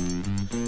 Mm-hmm.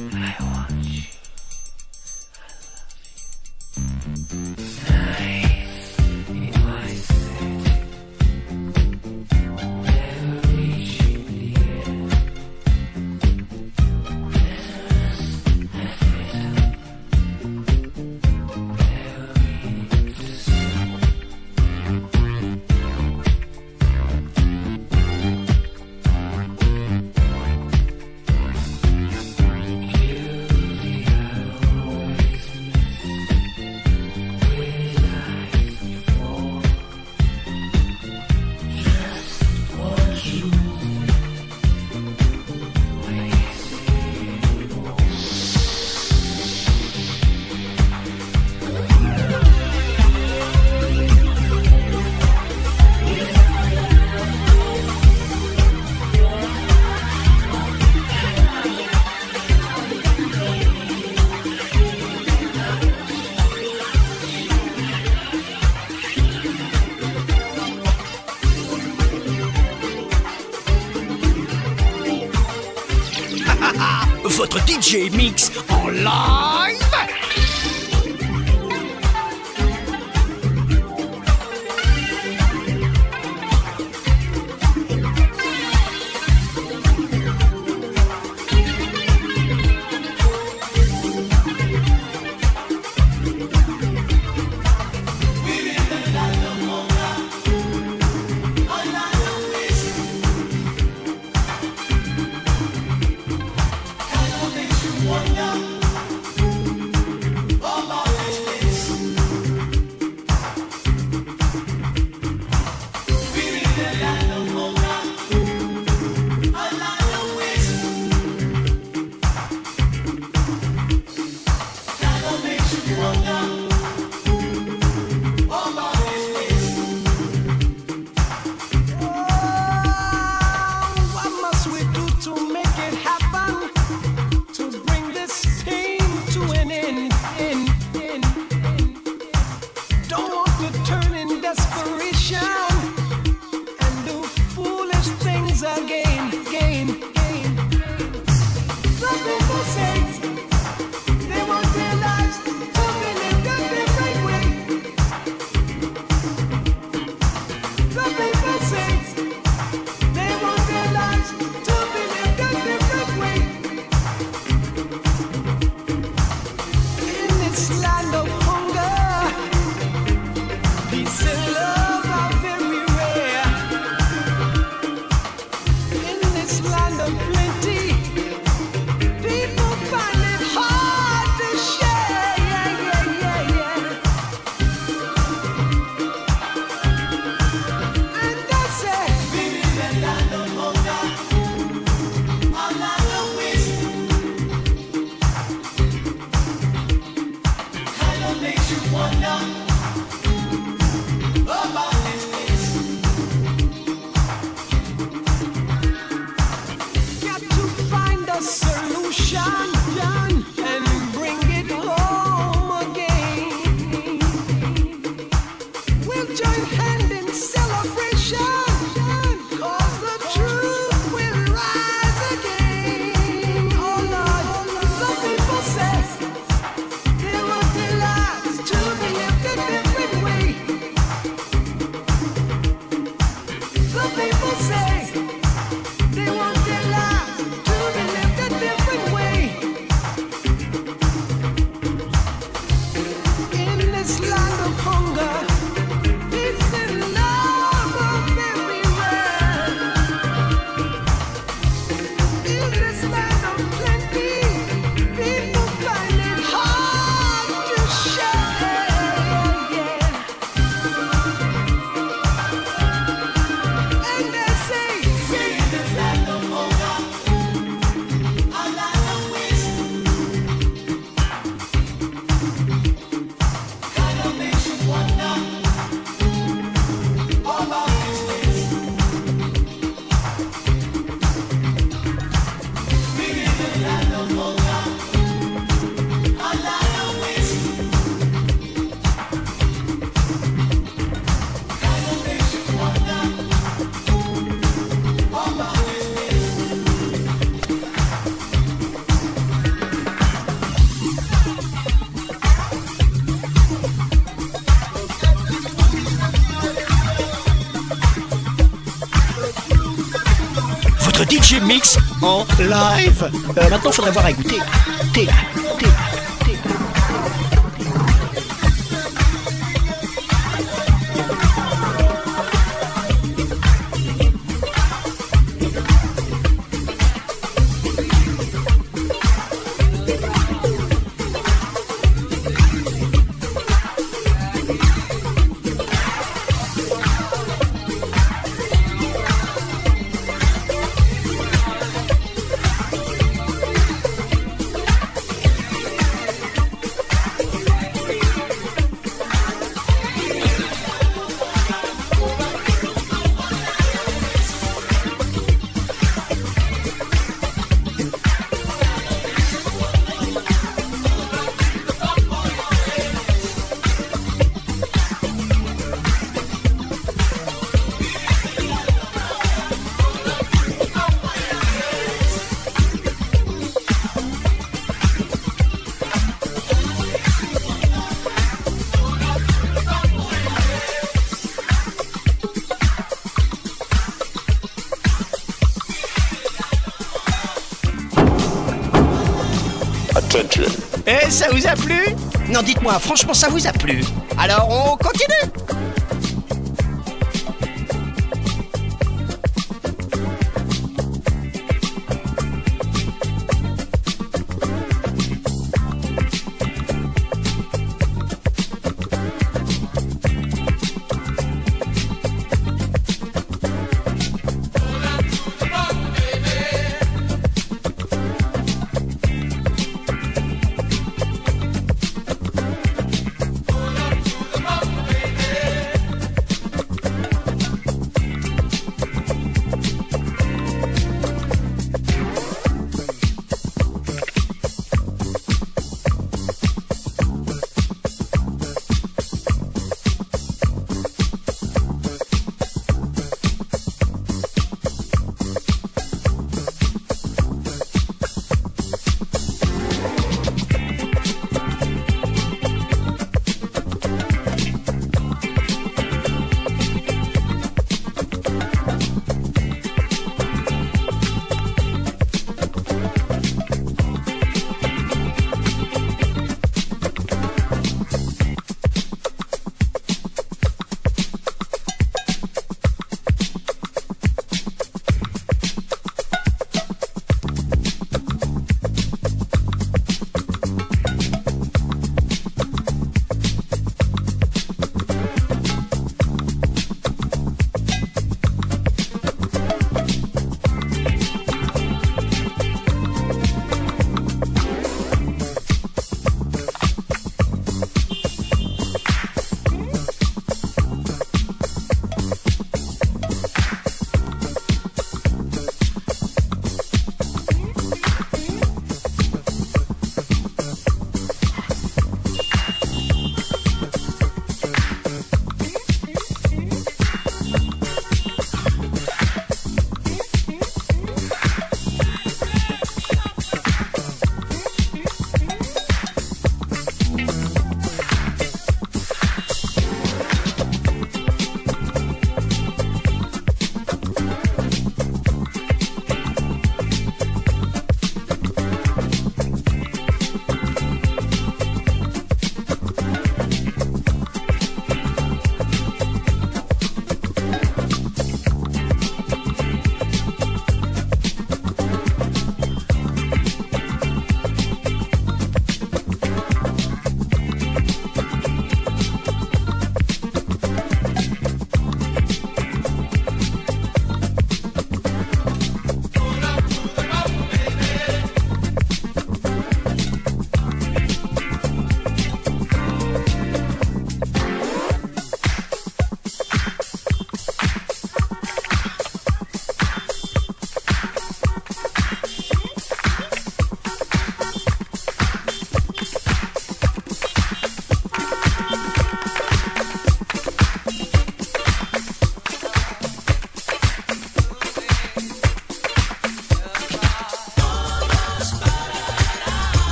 En live. Euh, maintenant, il faudrait voir à goûter. Thé, ça vous a plu? Non, dites-moi, franchement, ça vous a plu? Alors, on continue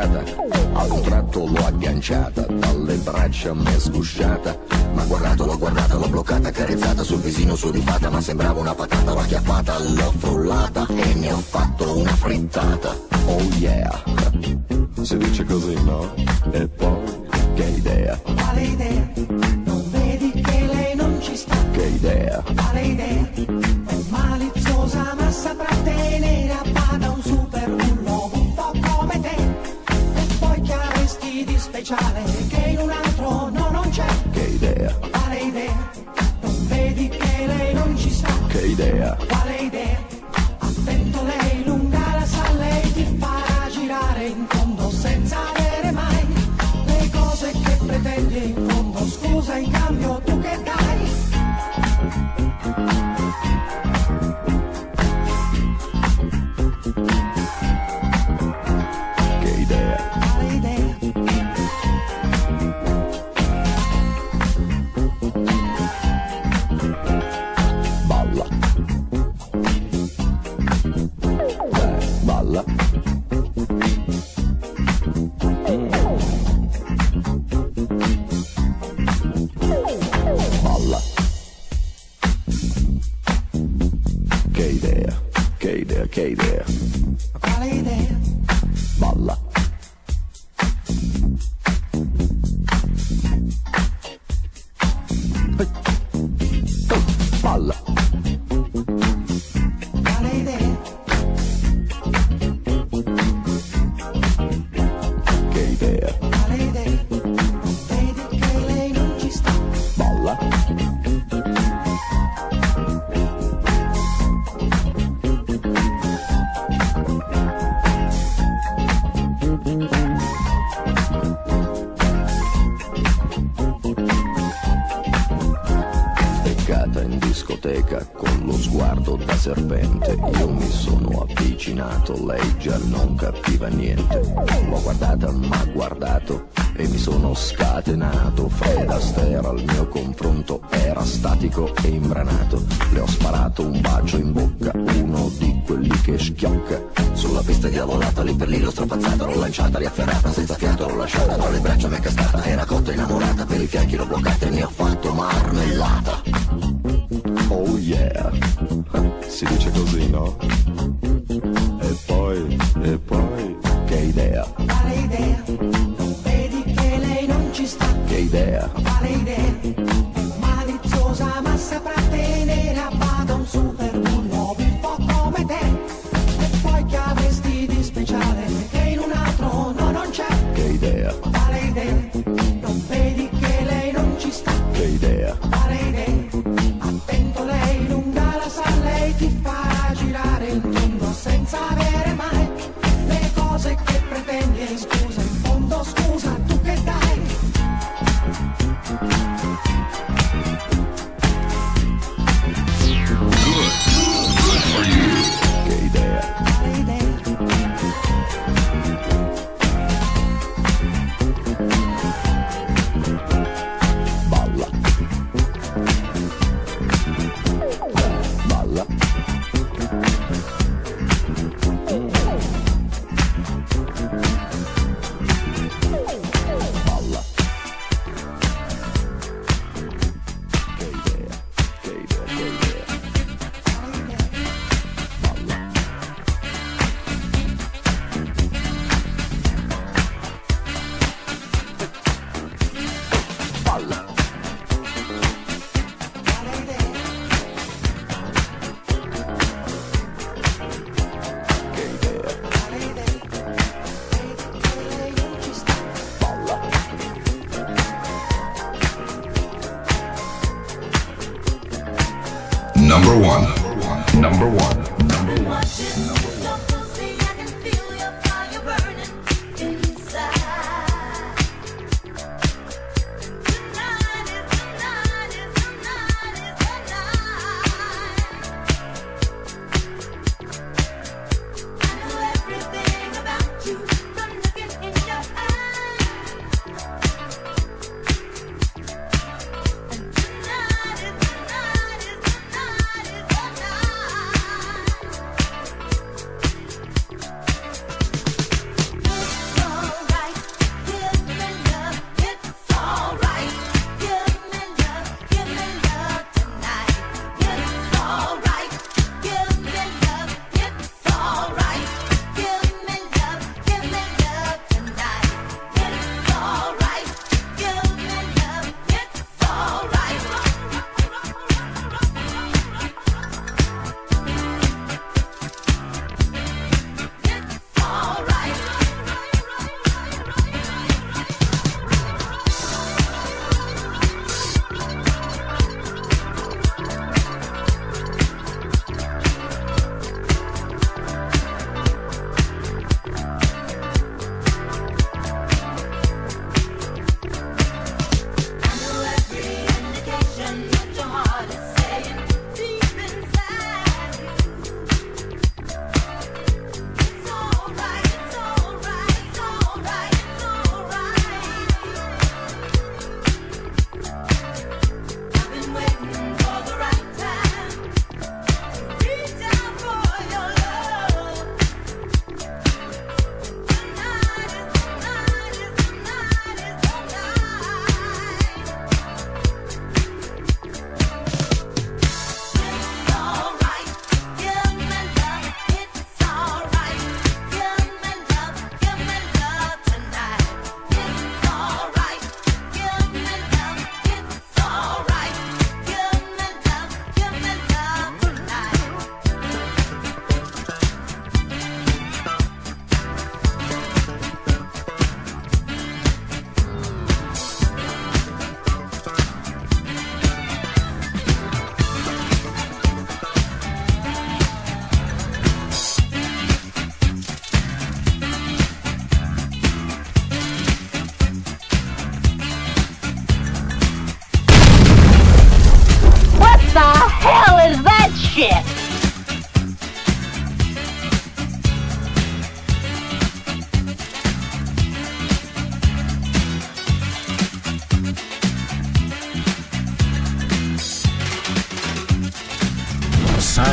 schiacciata, a un tratto l'ho agganciata, dalle braccia mi è sgusciata, ma guardato, l'ho guardata, l'ho bloccata, carezzata sul visino su sudifata, ma sembrava una patata, l'ho acchiappata, l'ho frullata e ne ho fatto una frittata, oh yeah! Si dice così, no? E poi, che idea? Quale idea? Non vedi che lei non ci sta? Che idea? Quale idea? scappata lì per lì l'ho strapazzata l'ho lanciata riafferrata senza fiato l'ho lasciata tra le braccia mi è cascata era cotta innamorata per i fianchi l'ho bloccata e ne ho fatto marmellata. Oh yeah.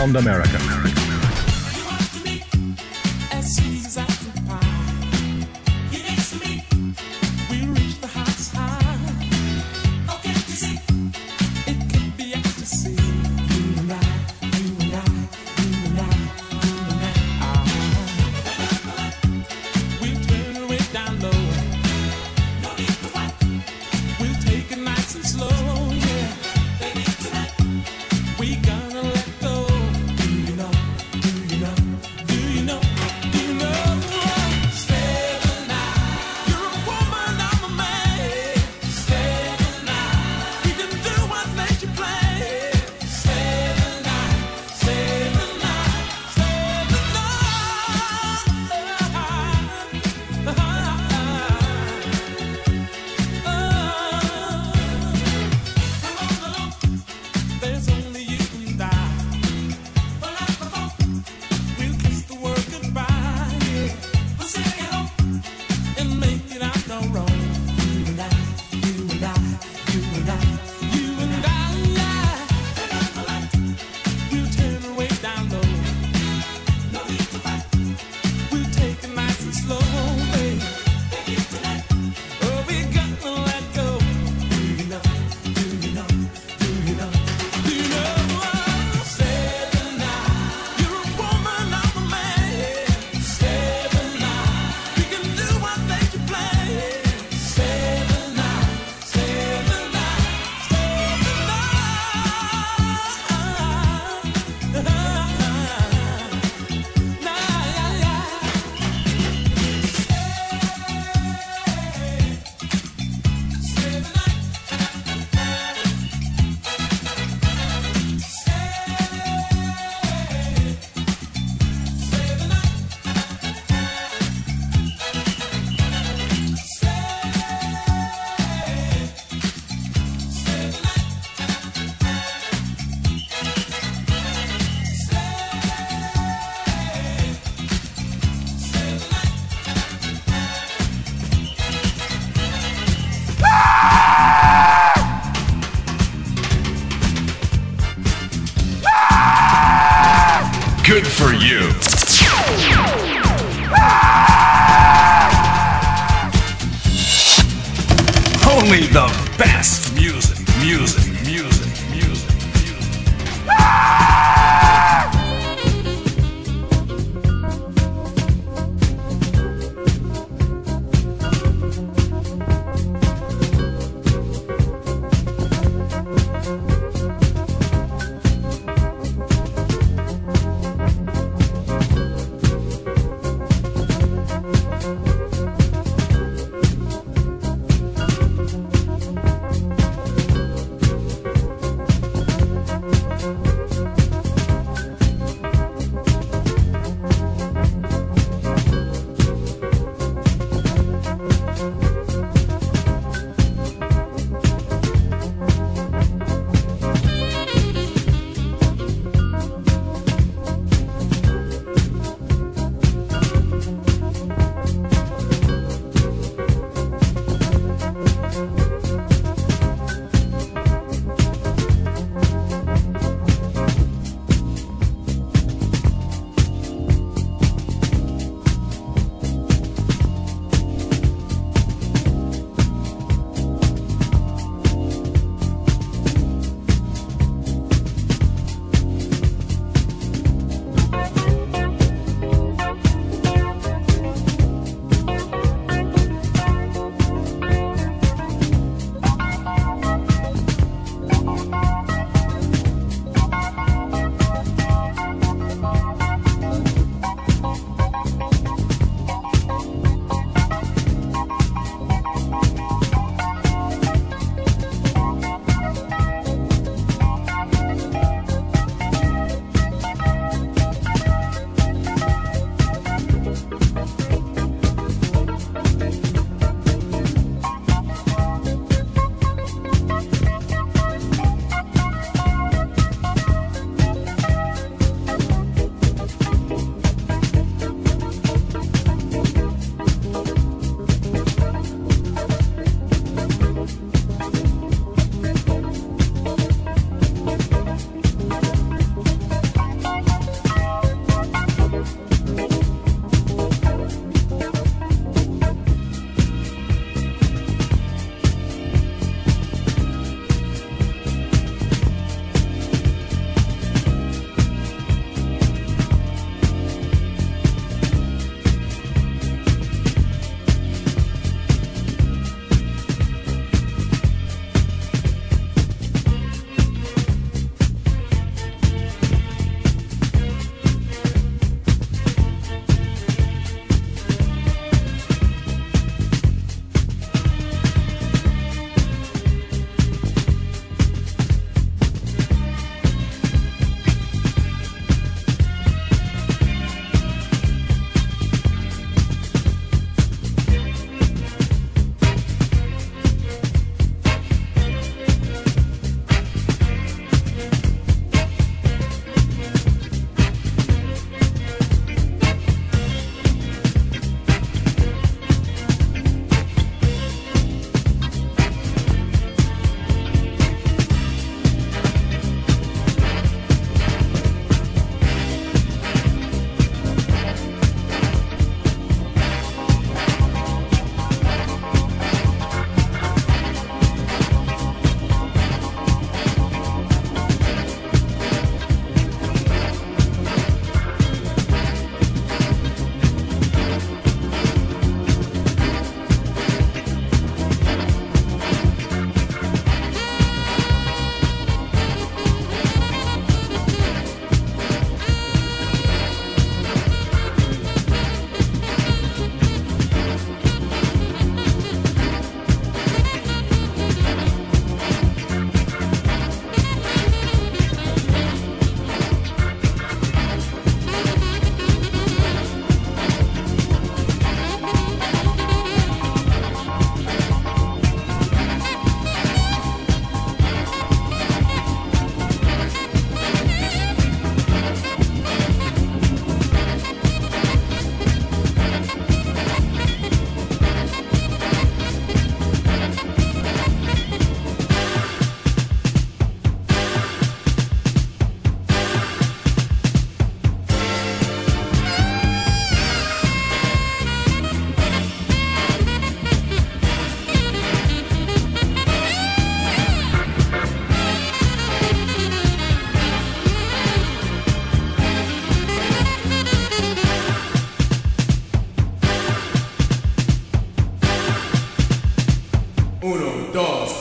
around America.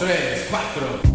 Tres, cuatro.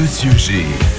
Monsieur G.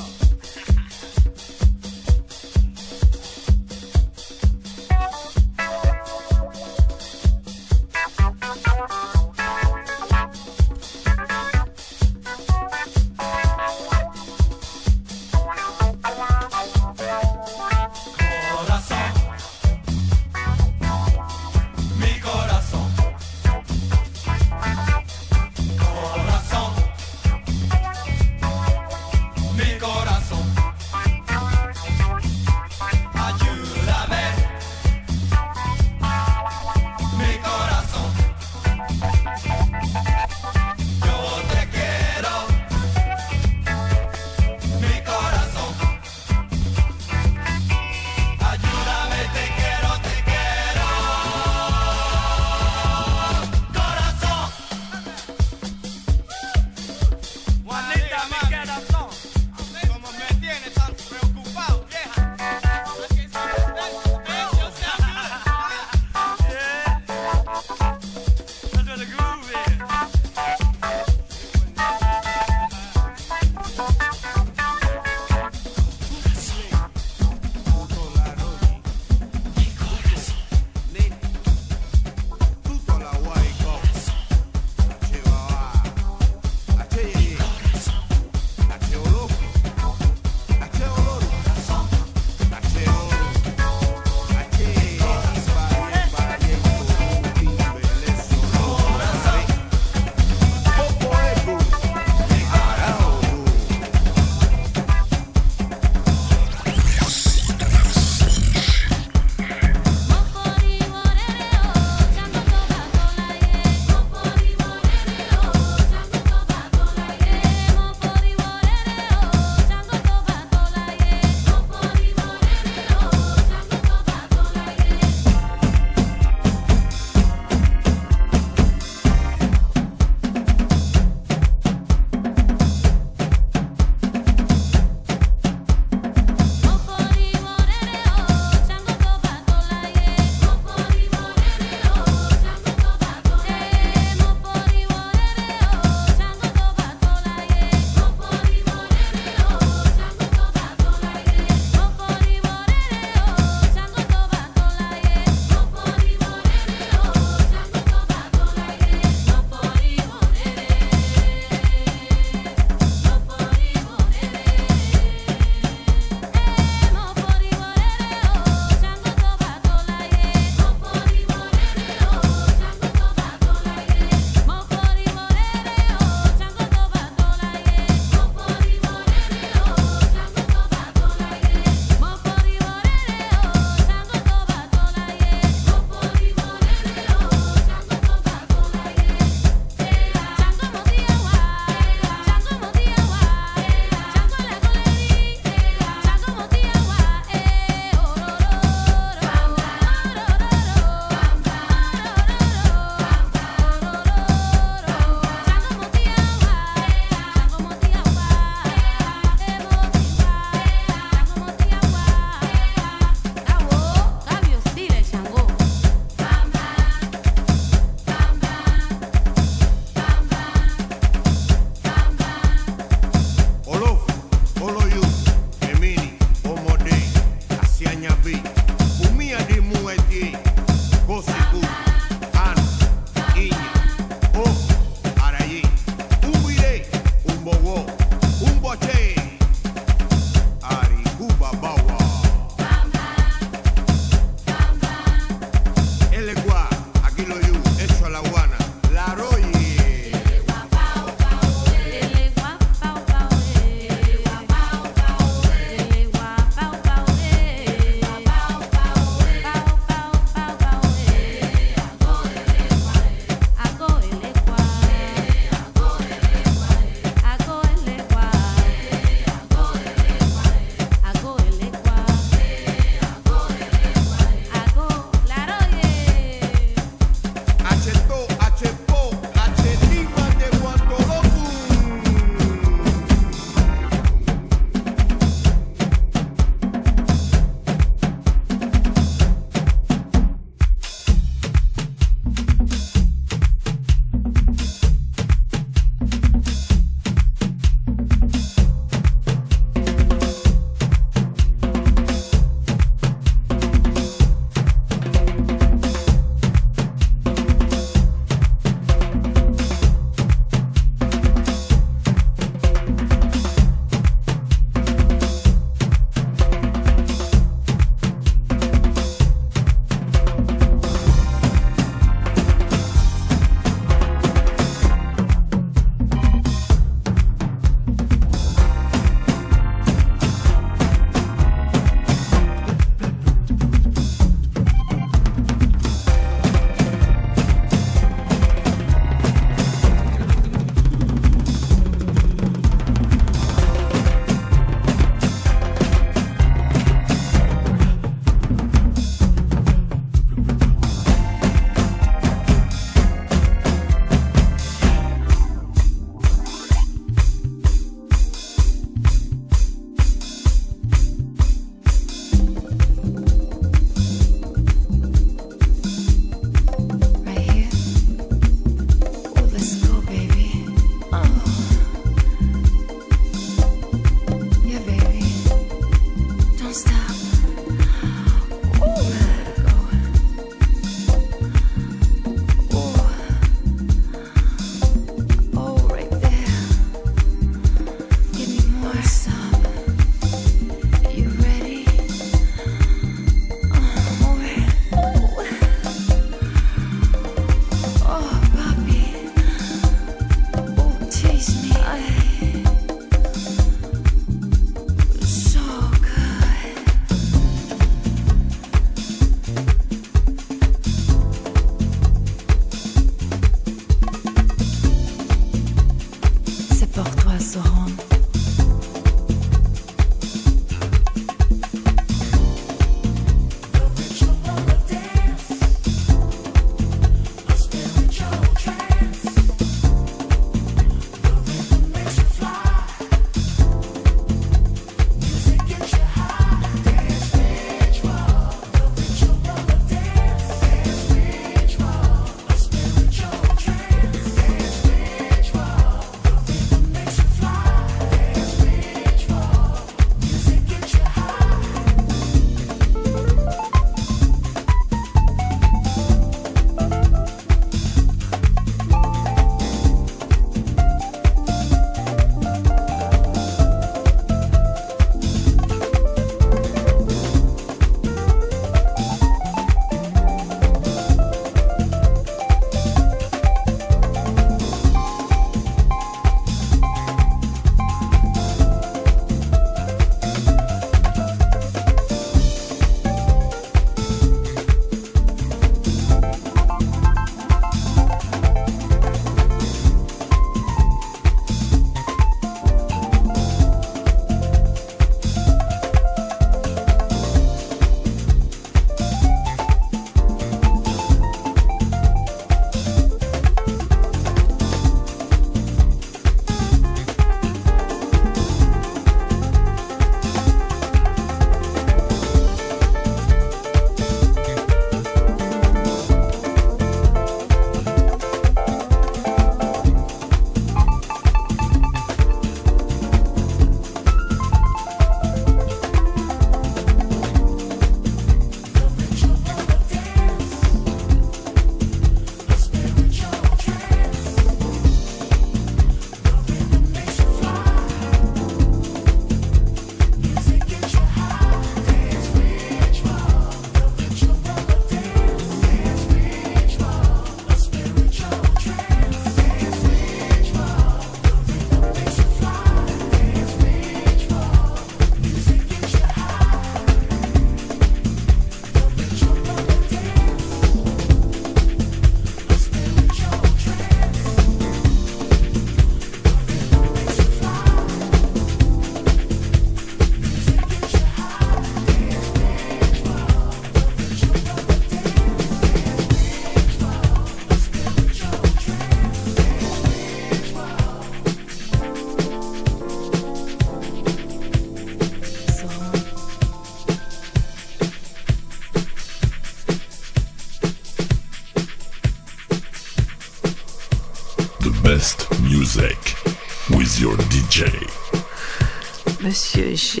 Monsieur G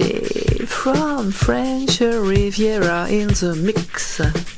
from French Riviera in the mix.